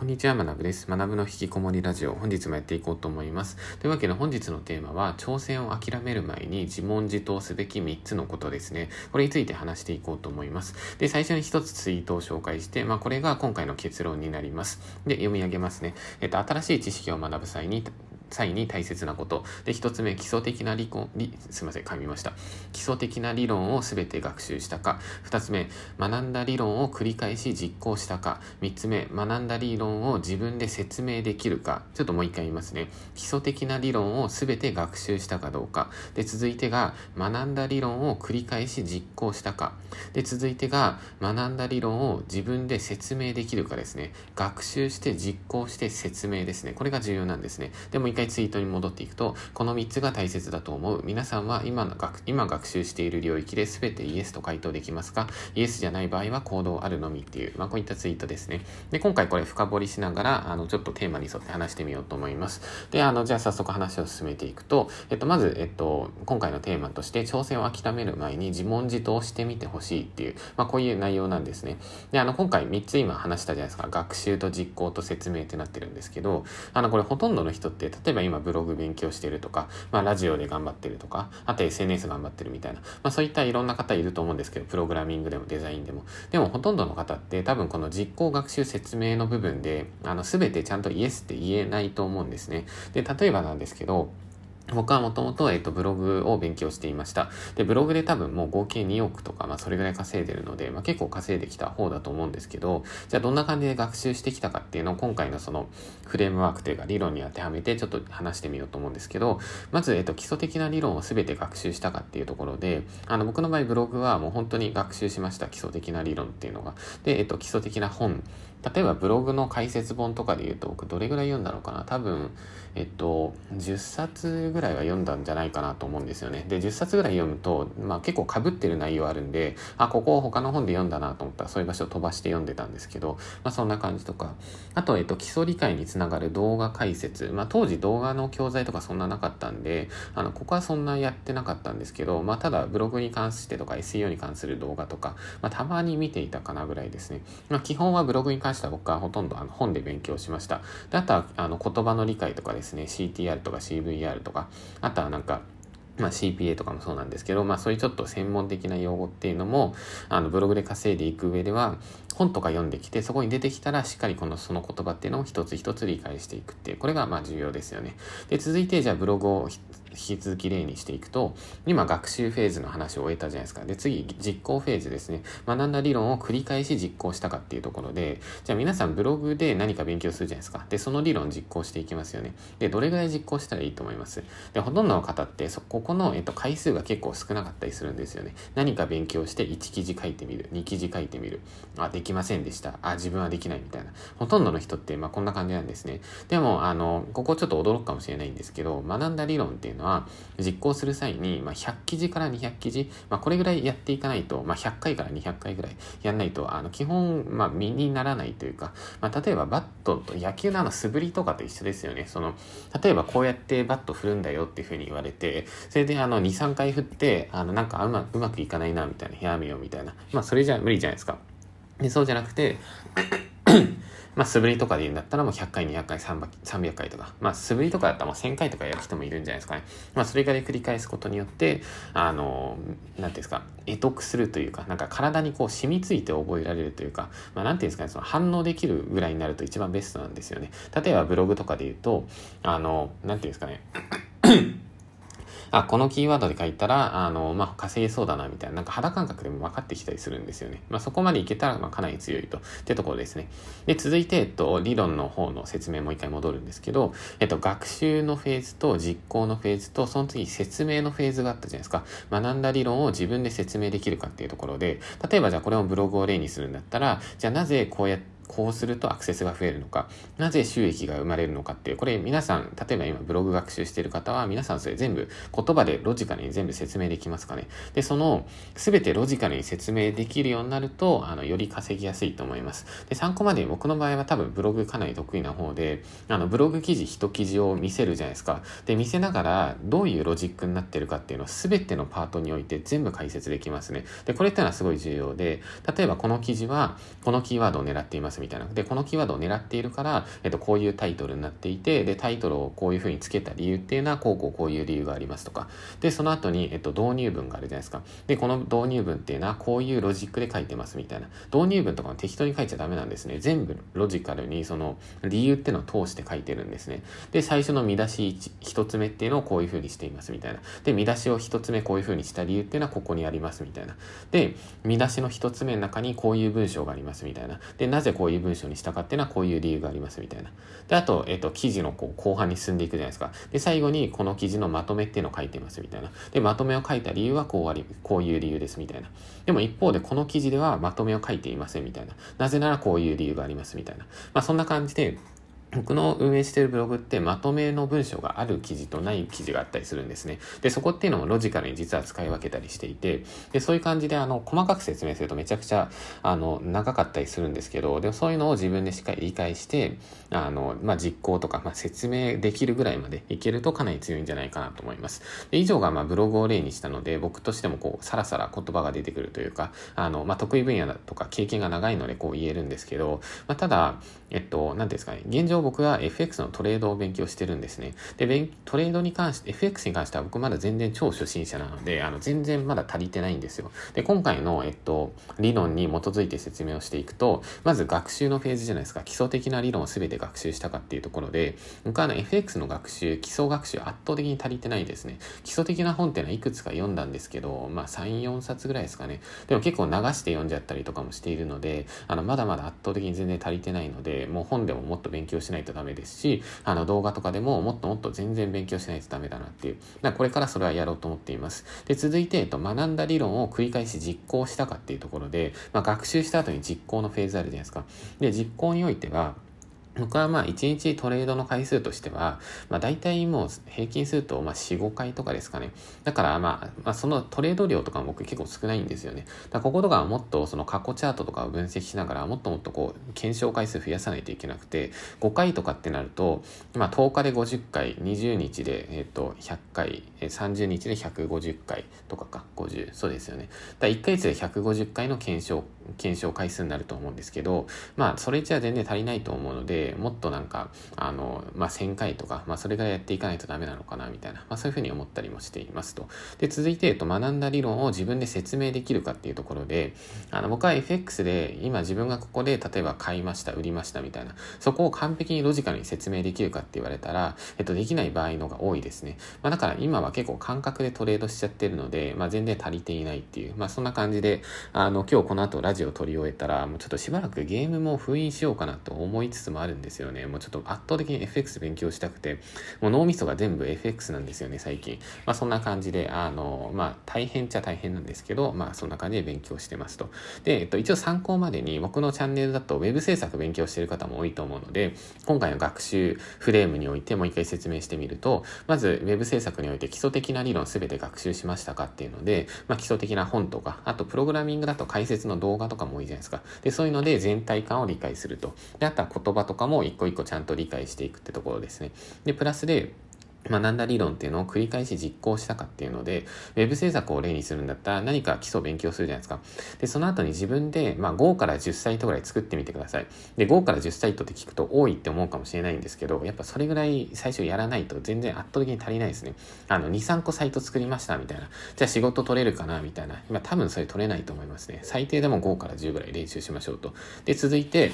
こんにちは、まなぶです。まなぶの引きこもりラジオ、本日もやっていこうと思います。というわけで本日のテーマは、挑戦を諦める前に自問自答すべき3つのことですね。これについて話していこうと思います。で、最初に1つツイートを紹介して、まあ、これが今回の結論になります。で、読み上げますね。えっと、新しい知識を学ぶ際に、際に大切なこと。で、一つ目、基礎的な理論、すいません、噛みました。基礎的な理論をすべて学習したか。二つ目、学んだ理論を繰り返し実行したか。三つ目、学んだ理論を自分で説明できるか。ちょっともう一回言いますね。基礎的な理論をすべて学習したかどうか。で、続いてが、学んだ理論を繰り返し実行したか。で、続いてが、学んだ理論を自分で説明できるかですね。学習して実行して説明ですね。これが重要なんですね。でも一回ツイートに戻っていくと、この3つが大切だと思う。皆さんは今の学、今学習している領域で全てイエスと回答できますか？イエスじゃない場合は行動あるのみっていう、まあこういったツイートですね。で、今回これ深掘りしながら、あの、ちょっとテーマに沿って話してみようと思います。で、あの、じゃあ早速話を進めていくと、えっと、まず、えっと、今回のテーマとして、挑戦を諦める前に自問自答してみてほしいっていう、まあこういう内容なんですね。で、あの、今回3つ今話したじゃないですか。学習と実行と説明ってなってるんですけど、あの、これほとんどの人って、例えば例えば今ブログ勉強してるとか、まあ、ラジオで頑張ってるとか、あと SNS 頑張ってるみたいな、まあ、そういったいろんな方いると思うんですけど、プログラミングでもデザインでも。でも、ほとんどの方って多分この実行学習説明の部分で、あの、すべてちゃんとイエスって言えないと思うんですね。で、例えばなんですけど、僕はもともと、えっと、ブログを勉強していました。で、ブログで多分もう合計2億とか、まあ、それぐらい稼いでるので、まあ、結構稼いできた方だと思うんですけど、じゃあどんな感じで学習してきたかっていうのを今回のそのフレームワークというか理論に当てはめてちょっと話してみようと思うんですけど、まず、えっと、基礎的な理論を全て学習したかっていうところで、あの、僕の場合ブログはもう本当に学習しました。基礎的な理論っていうのが。で、えっと、基礎的な本。例えばブログの解説本とかで言うと僕どれぐらい読んだのかな多分、えっと、10冊ぐらいは読んだんじゃないかなと思うんですよね。で、10冊ぐらい読むと、まあ結構被ってる内容あるんで、あ、ここを他の本で読んだなと思ったらそういう場所を飛ばして読んでたんですけど、まあそんな感じとか。あと、えっと、基礎理解につながる動画解説。まあ当時動画の教材とかそんななかったんで、あの、ここはそんなやってなかったんですけど、まあただブログに関してとか SEO に関する動画とか、まあたまに見ていたかなぐらいですね。まあ基本はブログに関関しては僕はほとんどあの本で勉強しました。で、あとはあの言葉の理解とかですね、CTR とか CVR とか、あとはなんか、まあ、CPA とかもそうなんですけど、まあ、そういうちょっと専門的な用語っていうのも、あの、ブログで稼いでいく上では、本とか読んできて、そこに出てきたら、しっかりこの、その言葉っていうのを一つ一つ理解していくっていう、これが、まあ、重要ですよね。で、続いて、じゃあ、ブログを引き続き例にしていくと、今学習フェーズの話を終えたじゃないですか。で、次、実行フェーズですね。学んだ理論を繰り返し実行したかっていうところで、じゃあ皆さんブログで何か勉強するじゃないですか。で、その理論実行していきますよね。で、どれぐらい実行したらいいと思います？で、ほとんどの方って、そ、ここの、えっと、回数が結構少なかったりするんですよね。何か勉強して1記事書いてみる、2記事書いてみる。あ、できませんでした。あ、自分はできないみたいな。ほとんどの人って、まあこんな感じなんですね。でも、あの、ここちょっと驚くかもしれないんですけど、学んだ理論っていうのは、実行する際に、まあ、100記事から200記事、まあ、これぐらいやっていかないと、まあ、100回から200回ぐらいやんないと、あの、基本、まあ、身にならないというか、まあ、例えばバットと野球のあの素振りとかと一緒ですよね。その、例えばこうやってバット振るんだよっていうふうに言われて、それであの、2、3回振って、あの、なんかうまうまくいかないな、みたいな、やめようみたいな。まあ、それじゃ無理じゃないですか。で、そうじゃなくて、まあ、素振りとかで言うんだったらもう100回、200回、300回とか、まあ、素振りとかだったらもう1000回とかやる人もいるんじゃないですかね。まあ、それぐらい繰り返すことによって、あの、なんていうんですか、得得するというか、なんか体にこう染みついて覚えられるというか、まあ、なんていうんですかね、その反応できるぐらいになると一番ベストなんですよね。例えばブログとかで言うと、あの、なんていうんですかね、あ、このキーワードで書いたら、あの、まあ、稼げそうだな、みたいな、なんか肌感覚でも分かってきたりするんですよね。まあ、そこまでいけたら、まあ、かなり強いと。ってところですね。で、続いて、えっと、理論の方の説明もう一回戻るんですけど、えっと、学習のフェーズと実行のフェーズと、その次説明のフェーズがあったじゃないですか。学んだ理論を自分で説明できるかっていうところで、例えばじゃあこれをブログを例にするんだったら、じゃあなぜこうやってこうするとアクセスが増えるのか、なぜ収益が生まれるのかっていう、これ皆さん、例えば今ブログ学習してる方は、皆さんそれ全部言葉でロジカルに全部説明できますかね。で、その、すべてロジカルに説明できるようになると、あの、より稼ぎやすいと思います。で、参考まで僕の場合は多分ブログかなり得意な方で、あの、ブログ記事一記事を見せるじゃないですか。で、見せながら、どういうロジックになってるかっていうのを全てのパートにおいて全部解説できますね。で、これってのはすごい重要で、例えばこの記事は、このキーワードを狙っていますみたいな。で、このキーワードを狙っているから、えっと、こういうタイトルになっていて、で、タイトルをこういうふうにつけた理由っていうのは、こうこうこういう理由がありますとか。で、その後に、えっと、導入文があるじゃないですか。で、この導入文っていうのは、こういうロジックで書いてますみたいな。導入文とかも適当に書いちゃダメなんですね。全部ロジカルに、その、理由っていうのを通して書いてるんですね。で、最初の見出し 1, つ目っていうのをこういうふうにしていますみたいな。で、見出しを1つ目こういうふうにした理由っていうのはここにありますみたいな。で、見出しの1つ目の中にこういう文章がありますみたいな。で、なぜこういう文章にしたかっていうのはこういう理由がありますみたいな。で、あと、えっ、と、記事のこう後半に進んでいくじゃないですか。で、最後にこの記事のまとめっていうのを書いてますみたいな。で、まとめを書いた理由はこうあり、こういう理由ですみたいな。でも一方でこの記事ではまとめを書いていませんみたいな。なぜならこういう理由がありますみたいな。まあそんな感じで、僕の運営しているブログってまとめの文章がある記事とない記事があったりするんですね。で、そこっていうのもロジカルに実は使い分けたりしていて、で、そういう感じであの、細かく説明するとめちゃくちゃ、あの、長かったりするんですけど、でもそういうのを自分でしっかり理解して、あの、まあ、実行とか、まあ、説明できるぐらいまでいけるとかなり強いんじゃないかなと思います。で、以上がま、ブログを例にしたので、僕としてもこう、さらさら言葉が出てくるというか、あの、まあ、得意分野だとか経験が長いのでこう言えるんですけど、まあ、ただ、えっと、何ですかね、現状僕は FX のトレードを勉強してるんですね。で、トレードに関して、FX に関しては僕まだ全然超初心者なので、あの、全然まだ足りてないんですよ。で、今回の、えっと、理論に基づいて説明をしていくと、まず学習のフェーズじゃないですか。基礎的な理論を全て学習したかっていうところで、僕はあの、FX の学習、基礎学習圧倒的に足りてないですね。基礎的な本っていうのはいくつか読んだんですけど、まあ、3、4冊ぐらいですかね。でも結構流して読んじゃったりとかもしているので、あの、まだまだ圧倒的に全然足りてないので、もう本でももっと勉強してしないとダメですし、あの動画とかでももっともっと全然勉強しないとダメだなっていう。だこれからそれはやろうと思っています。で、続いて、えっと、学んだ理論を繰り返し実行したかっていうところで、まあ、学習した後に実行のフェーズあるじゃないですか。で、実行においては、僕はまあ1日トレードの回数としては、まあ大体もう平均するとまあ4、5回とかですかね。だからまあ、まあそのトレード量とかも僕結構少ないんですよね。だこことかはもっとその過去チャートとかを分析しながらもっともっとこう検証回数増やさないといけなくて、5回とかってなると、まあ10日で50回、20日でえっと100回、30日で150回とかか、50、そうですよね。だ1ヶ月で150回の検証、検証回数になると思うんですけど、まあそれじゃ全然足りないと思うので、もっとなんか、あの、まあ、1000回とか、まあ、それぐらいやっていかないとダメなのかな、みたいな、まあ、そういうふうに思ったりもしていますと。で、続いて、えっと、学んだ理論を自分で説明できるかっていうところで、あの、僕は FX で、今自分がここで、例えば買いました、売りましたみたいな、そこを完璧にロジカルに説明できるかって言われたら、えっと、できない場合のが多いですね。まあ、だから今は結構感覚でトレードしちゃってるので、まあ、全然足りていないっていう、まあ、そんな感じで、あの、今日この後ラジオを撮り終えたら、もうちょっとしばらくゲームも封印しようかなと思いつつもあるんですよね。もうちょっと圧倒的に FX 勉強したくて、もう脳みそが全部 FX なんですよね、最近。まあそんな感じで、あの、まあ大変っちゃ大変なんですけど、まあそんな感じで勉強してますと。で、えっと、一応参考までに僕のチャンネルだと Web 制作勉強してる方も多いと思うので、今回の学習フレームにおいてもう一回説明してみると、まず Web 制作において基礎的な理論すべて学習しましたかっていうので、まあ基礎的な本とか、あとプログラミングだと解説の動画とかも多いじゃないですか。で、そういうので全体感を理解すると。で、あとは言葉とかかも一個一個ちゃんと理解していくってところですね。で、プラスで、学んだ理論っていうのを繰り返し実行したかっていうので、ウェブ制作を例にするんだったら何か基礎を勉強するじゃないですか。で、その後に自分で、まあ、5から10サイトぐらい作ってみてください。で、5から10サイトって聞くと多いって思うかもしれないんですけど、やっぱそれぐらい最初やらないと全然圧倒的に足りないですね。あの、2、3個サイト作りましたみたいな。じゃあ仕事取れるかなみたいな。今多分それ取れないと思いますね。最低でも5から10ぐらい練習しましょうと。で、続いて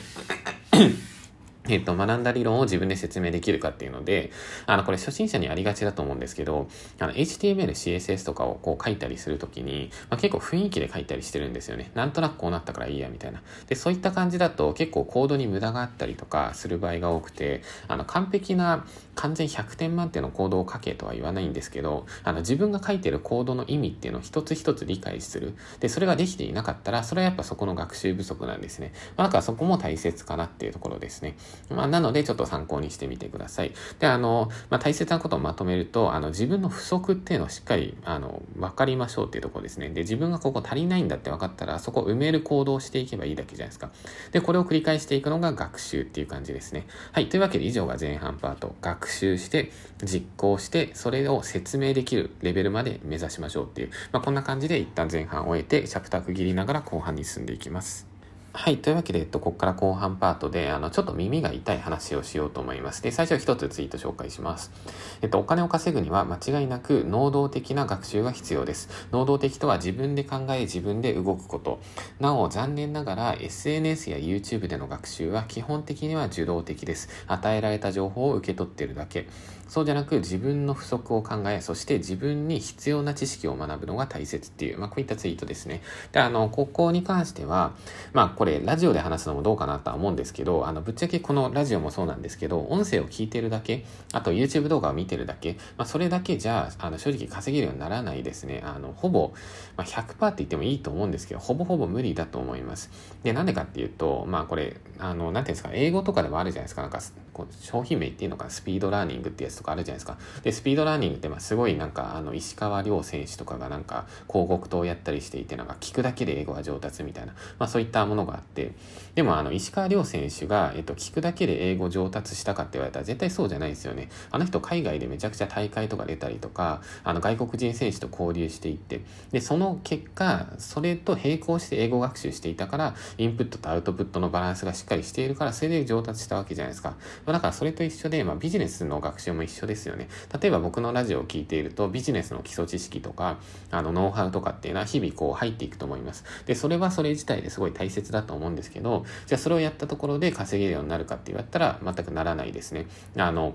えっと、学んだ理論を自分で説明できるかっていうので、あの、これ初心者にありがちだと思うんですけど、あの、HTML、CSS とかをこう書いたりするときに、まあ、結構雰囲気で書いたりしてるんですよね。なんとなくこうなったからいいや、みたいな。で、そういった感じだと結構コードに無駄があったりとかする場合が多くて、あの、完璧な完全100点満点のコードを書けとは言わないんですけど、あの、自分が書いてるコードの意味っていうのを一つ一つ理解する。で、それができていなかったら、それはやっぱそこの学習不足なんですね。まあ、だからそこも大切かなっていうところですね。まあ、なので、ちょっと参考にしてみてください。で、あの、まあ、大切なことをまとめると、あの、自分の不足っていうのをしっかり、あの、分かりましょうっていうところですね。で、自分がここ足りないんだって分かったら、そこを埋める行動をしていけばいいだけじゃないですか。で、これを繰り返していくのが学習っていう感じですね。はい。というわけで以上が前半パート。学習して、実行して、それを説明できるレベルまで目指しましょうっていう、まあ、こんな感じで一旦前半を終えて、チャプター区切りながら後半に進んでいきます。はい。というわけで、えっと、ここから後半パートで、あの、ちょっと耳が痛い話をしようと思います。で、最初は一つツイート紹介します。えっと、お金を稼ぐには間違いなく能動的な学習が必要です。能動的とは自分で考え、自分で動くこと。なお、残念ながら SNS や YouTube での学習は基本的には受動的です。与えられた情報を受け取っているだけ。そうじゃなく自分の不足を考え、そして自分に必要な知識を学ぶのが大切っていう、まあ、こういったツイートですね。で、あの、ここに関しては、まあ、これ、ラジオで話すのもどうかなとは思うんですけど、あの、ぶっちゃけこのラジオもそうなんですけど、音声を聞いてるだけ、あと YouTube 動画を見てるだけ、まあ、それだけじゃ、あの、正直稼げるようにならないですね。あの、ほぼ、まあ、100%って言ってもいいと思うんですけど、ほぼほぼ無理だと思います。で、なんでかっていうと、まあ、これ、あの、なんていうんですか、英語とかでもあるじゃないですか、なんか、こう商品名っていうのか、スピードラーニングってやつとかあるじゃないですか。で、スピードラーニングって、まあ、すごいなんか、あの、石川遼選手とかがなんか、広告塔をやったりしていて、なんか、聞くだけで英語が上達みたいな、まあ、そういったものがあって、でも、あの、石川遼選手が、えっと、聞くだけで英語上達したかって言われたら、絶対そうじゃないですよね。あの人、海外でめちゃくちゃ大会とか出たりとか、あの、外国人選手と交流していって、で、その結果、それと並行して英語学習していたから、インプットとアウトプットのバランスがしっかりしているから、それで上達したわけじゃないですか。まあ、だから、それと一緒で、まあ、ビジネスの学習も一緒ですよね。例えば僕のラジオを聴いていると、ビジネスの基礎知識とか、あの、ノウハウとかっていうのは日々こう入っていくと思います。で、それはそれ自体ですごい大切だと思うんですけど、じゃあそれをやったところで稼げるようになるかって言われたら、全くならないですね。あの、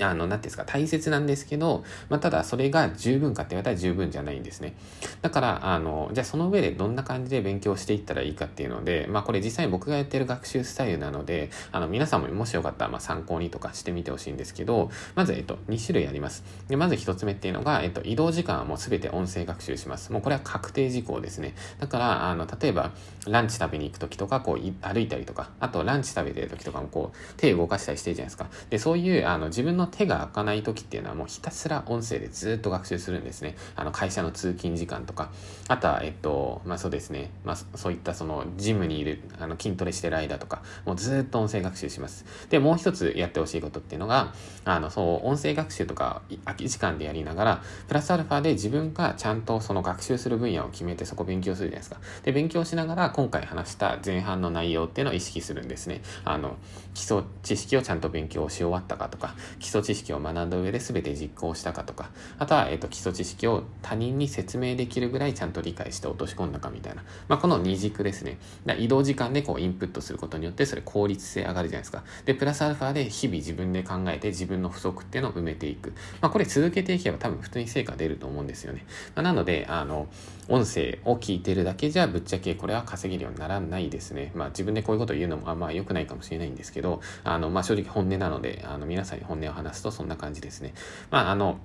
あの、なんていうんですか、大切なんですけど、まあ、ただそれが十分かって言われたら十分じゃないんですね。だから、あの、じゃあその上でどんな感じで勉強していったらいいかっていうので、まあこれ実際に僕がやってる学習スタイルなので、あの、皆さんももしよかったらまあ参考にとかしてみてほしいんですけど、まず、えっと、2種類あります。で、まず1つ目っていうのが、えっと、移動時間はもうすべて音声学習します。もうこれは確定事項ですね。だから、あの、例えば、ランチ食べに行く時とか、こう、歩いたりとか、あとランチ食べてる時とかもこう、手動かしたりしてるじゃないですか。で、そういう、あの、自分の手が開かない時っていうのはもうひたすら音声でずっと学習するんですね。あの会社の通勤時間とか。あとは、えっと、まあそうですね。まあそういったそのジムにいる、あの筋トレしてる間とか、もうずっと音声学習します。で、もう一つやってほしいことっていうのが、あの、そう、音声学習とか空き時間でやりながら、プラスアルファで自分がちゃんとその学習する分野を決めてそこ勉強するじゃないですか。で、勉強しながら今回話した前半の内容っていうのを意識するんですね。あの、基礎知識をちゃんと勉強し終わったかとか、基礎知識を学んだ上で全て実行したかとか、あとは、えっ、と、基礎知識を他人に説明できるぐらいちゃんと理解して落とし込んだかみたいな。まあ、この二軸ですね。だ移動時間でこうインプットすることによって、それ効率性上がるじゃないですか。で、プラスアルファで日々自分で考えて自分の不足っていうのを埋めていく。まあ、これ続けていけば多分普通に成果出ると思うんですよね。まあ、なので、あの、音声を聞いてるだけじゃぶっちゃけこれは稼げるようにならないですね。まあ自分でこういうことを言うのもあんま良くないかもしれないんですけど、あの、まあ正直本音なので、あの皆さんに本音を話すとそんな感じですね。まああの、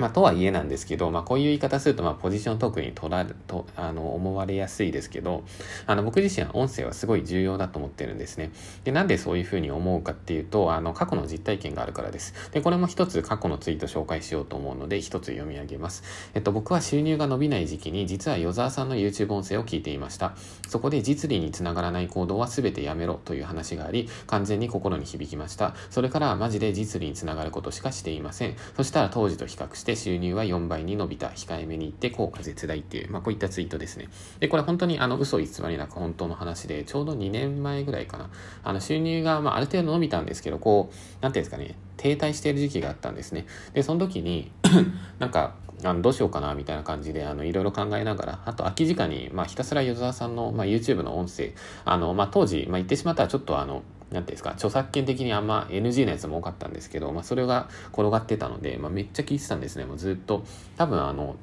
まあ、とはいえなんですけど、まあ、こういう言い方すると、まあ、ポジショントークに取られ、と、あの、思われやすいですけど、あの、僕自身は音声はすごい重要だと思ってるんですね。で、なんでそういうふうに思うかっていうと、あの、過去の実体験があるからです。で、これも一つ過去のツイート紹介しようと思うので、一つ読み上げます。えっと、僕は収入が伸びない時期に、実は与沢さんの YouTube 音声を聞いていました。そこで実利につながらない行動は全てやめろという話があり、完全に心に響きました。それからマジで実利につながることしかしていません。そしたら当時と比較して収入は4倍に伸びた、控えめに言って効果絶大っていう、まあこういったツイートですね。で、これ本当にあの嘘偽りなく本当の話で、ちょうど2年前ぐらいかな。あの収入がまあある程度伸びたんですけど、こう、なんていうんですかね、停滞している時期があったんですね。で、その時に なんか、あのどうしようかなみたいな感じであのいろいろ考えながらあと空き時間に、まあ、ひたすら与沢さんの、まあ、YouTube の音声あの、まあ、当時、まあ、言ってしまったらちょっとあのなんていうんですか、著作権的にあんま NG なやつも多かったんですけど、まあそれが転がってたので、まあめっちゃ聞いてたんですね、もうずっと。多分あの、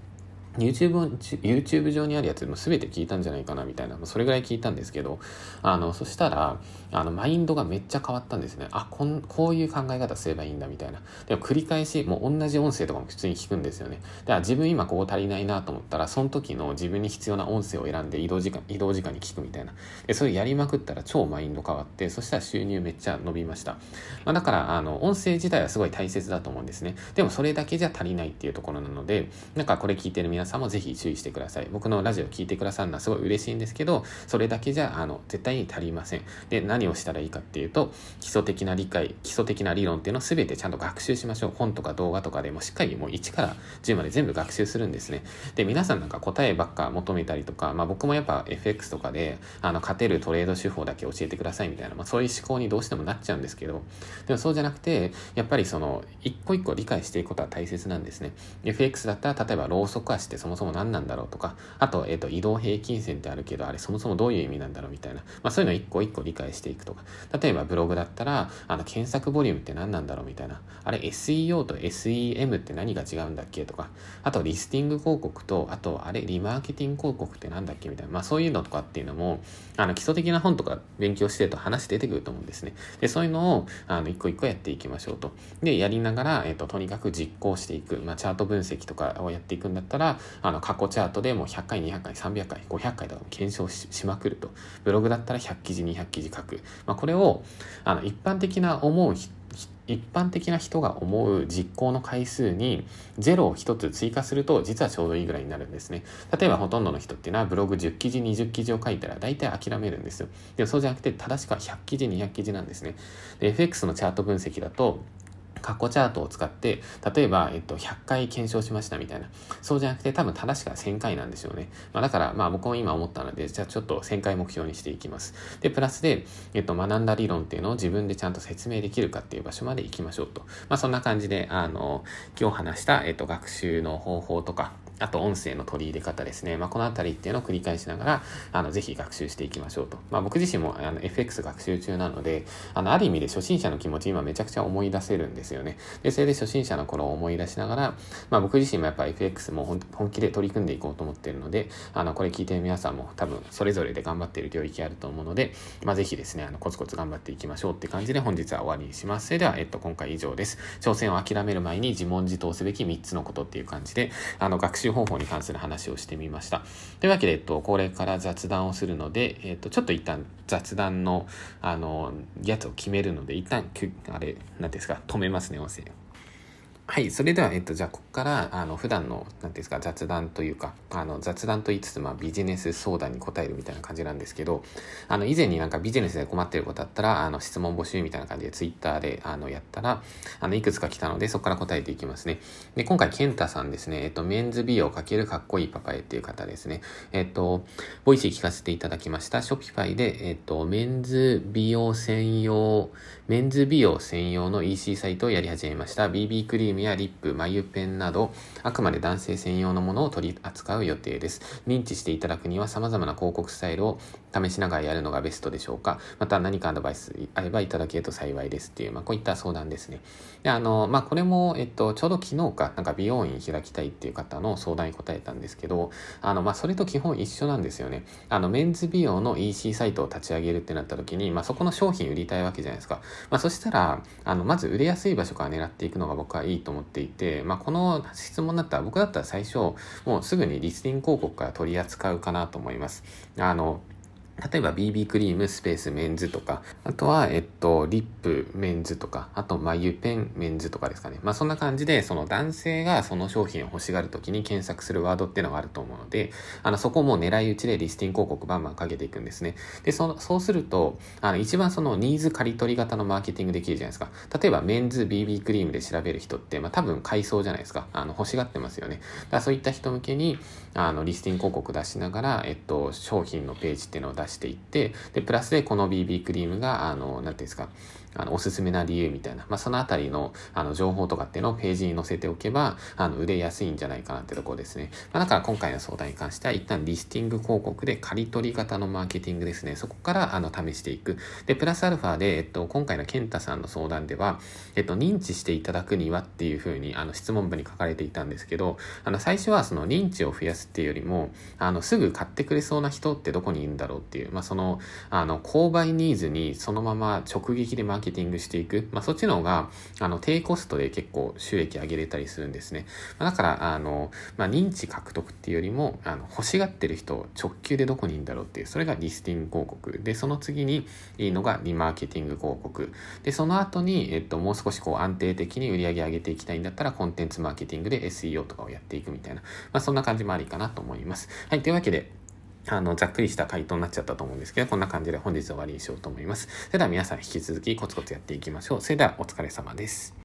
YouTube, YouTube 上にあるやつでも全て聞いたんじゃないかなみたいな、それぐらい聞いたんですけど、あの、そしたら、あの、マインドがめっちゃ変わったんですね。あ、こん、こういう考え方すればいいんだみたいな。でも繰り返し、もう同じ音声とかも普通に聞くんですよね。だから自分今ここ足りないなと思ったら、その時の自分に必要な音声を選んで移動時間、移動時間に聞くみたいな。で、それやりまくったら超マインド変わって、そしたら収入めっちゃ伸びました。まあ、だから、あの、音声自体はすごい大切だと思うんですね。でもそれだけじゃ足りないっていうところなので、なんかこれ聞いてる皆さんさんもぜひ注意してください。僕のラジオ聞いてくださるのはすごい嬉しいんですけど、それだけじゃ、あの、絶対に足りません。で、何をしたらいいかっていうと、基礎的な理解、基礎的な理論っていうのを全てちゃんと学習しましょう。本とか動画とかでもしっかりもう1から10まで全部学習するんですね。で、皆さんなんか答えばっか求めたりとか、まあ僕もやっぱ FX とかで、あの、勝てるトレード手法だけ教えてくださいみたいな、まあそういう思考にどうしてもなっちゃうんですけど、でもそうじゃなくて、やっぱりその、一個一個理解していくことは大切なんですね。FX だったら、例えばローソク足ってそもそも何なんだろうとか、あと、えっ、ー、と、移動平均線ってあるけど、あれそもそもどういう意味なんだろうみたいな、まあそういうの一個一個理解していくとか、例えばブログだったら、あの、検索ボリュームって何なんだろうみたいな、あれ SEO と SEM って何が違うんだっけとか、あとリスティング広告と、あと、あれリマーケティング広告って何だっけみたいな、まあそういうのとかっていうのも、あの、基礎的な本とか勉強してると話出てくると思うんですね。で、そういうのを、あの、一個一個やっていきましょうと。で、やりながら、えっ、ー、と、とにかく実行していく。まあ、チャート分析とかをやっていくんだったら、あの、過去チャートでもう100回、200回、300回、500回とか検証しまくると。ブログだったら100記事、200記事書く。まあ、これを、あの、一般的な思う一般的な人が思う実行の回数に0を1つ追加すると実はちょうどいいぐらいになるんですね。例えばほとんどの人っていうのはブログ10記事、20記事を書いたら大体諦めるんですよ。でもそうじゃなくて正しくは100記事、200記事なんですね。で、FX のチャート分析だと過去チャートを使って、例えば、えっと、100回検証しましたみたいな。そうじゃなくて、多分正しくは1000回なんでしょうね。まあ、だから、まあ、僕も今思ったので、じゃあちょっと1000回目標にしていきます。で、プラスで、えっと、学んだ理論っていうのを自分でちゃんと説明できるかっていう場所まで行きましょうと。まあ、そんな感じで、あの、今日話した、えっと、学習の方法とか、あと音声の取り入れ方ですね。まあ、このあたりっていうのを繰り返しながら、あの、ぜひ学習していきましょうと。まあ、僕自身もあの FX 学習中なので、あの、ある意味で初心者の気持ち今めちゃくちゃ思い出せるんですよね。で、それで初心者の頃を思い出しながら、まあ、僕自身もやっぱ FX も本気で取り組んでいこうと思ってるので、あの、これ聞いてる皆さんも多分それぞれで頑張っている領域あると思うので、まあ、ぜひですね、あの、コツコツ頑張っていきましょうって感じで本日は終わりにします。それでは、えっと、今回以上です。挑戦を諦める前に自問自答すべき3つのことっていう感じで、あの、学習方法に関する話をしてみました。というわけで、えっと、これから雑談をするので、えっと、ちょっと一旦雑談の、あの、やつを決めるので、一旦、あれ、何ですか、止めますね、音声。はい。それでは、えっと、じゃあ、ここから、あの、普段の、なんですか、雑談というか、あの、雑談と言いつつ、まあ、ビジネス相談に答えるみたいな感じなんですけど、あの、以前になんかビジネスで困ってることあったら、あの、質問募集みたいな感じで、ツイッターで、あの、やったら、あの、いくつか来たので、そこから答えていきますね。で、今回、ケンタさんですね、えっと、メンズ美容かけるかっこいいパパへっていう方ですね。えっと、 Voicy 聞かせていただきました、 Shopify で、えっと、メンズ美容専用、メンズ美容専用の EC サイトをやり始めました。BB クリームやリップ、眉ペンなど、あくまで男性専用のものを取り扱う予定です。認知していただくには様々な広告スタイルを試しながらやるのがベストでしょうか。また何かアドバイスあればいただけると幸いですっていう、まあこういった相談ですね。で、あの、まあこれも、えっと、ちょうど昨日か、なんか美容院開きたいっていう方の相談に答えたんですけど、あの、まあそれと基本一緒なんですよね。あの、メンズ美容の EC サイトを立ち上げるってなった時に、まあそこの商品売りたいわけじゃないですか。まあそしたら、あの、まず売れやすい場所から狙っていくのが僕はいいとと思っていて、まあこの質問だったら僕だったら最初もうすぐにリスティング広告から取り扱うかなと思います。あの例えば BB クリームスペースメンズとか、あとは、えっと、リップメンズとか、あと眉ペンメンズとかですかね。まあそんな感じで、その男性がその商品を欲しがるときに検索するワードっていうのがあると思うので、あの、そこも狙い撃ちでリスティング広告バンバンかけていくんですね。で、そのそうすると、あの、一番そのニーズ刈り取り型のマーケティングできるじゃないですか。例えばメンズ BB クリームで調べる人って、まあ多分買いそうじゃないですか。あの、欲しがってますよね。だそういった人向けに、あの、リスティング広告出しながら、えっと、商品のページっていうのを出していって、で、プラスでこの BB クリームが、あの、なんていうんですか、あの、おすすめな理由みたいな、まあ、そのあたりの、あの、情報とかっていうのをページに載せておけば、あの、売れやすいんじゃないかなってところですね。まあ、だから今回の相談に関しては、一旦リスティング広告で刈り取り型のマーケティングですね。そこから、あの、試していく。で、プラスアルファで、えっと、今回の健太さんの相談では、えっと、認知していただくにはっていうふうに、あの、質問文に書かれていたんですけど、あの、最初はその認知を増やすっていうよりも、あの、すぐ買ってくれそうな人ってどこにいるんだろうっていう、まあ、その、あの、購買ニーズにそのまま直撃でマーーケティングしていく。まあ、そっちの方が、あの、低コストで結構収益上げれたりするんですね。まあ、だから、あの、まあ、認知獲得っていうよりも、あの、欲しがってる人、直球でどこにいるんだろうっていう、それがリスティング広告。で、その次にいいのがリマーケティング広告。で、その後に、えっと、もう少しこう安定的に売り上げ上げていきたいんだったら、コンテンツマーケティングで SEO とかをやっていくみたいな、まあ、そんな感じもありかなと思います。はい、というわけで、あの、ざっくりした回答になっちゃったと思うんですけど、こんな感じで本日終わりにしようと思います。それでは皆さん引き続きコツコツやっていきましょう。それではお疲れ様です。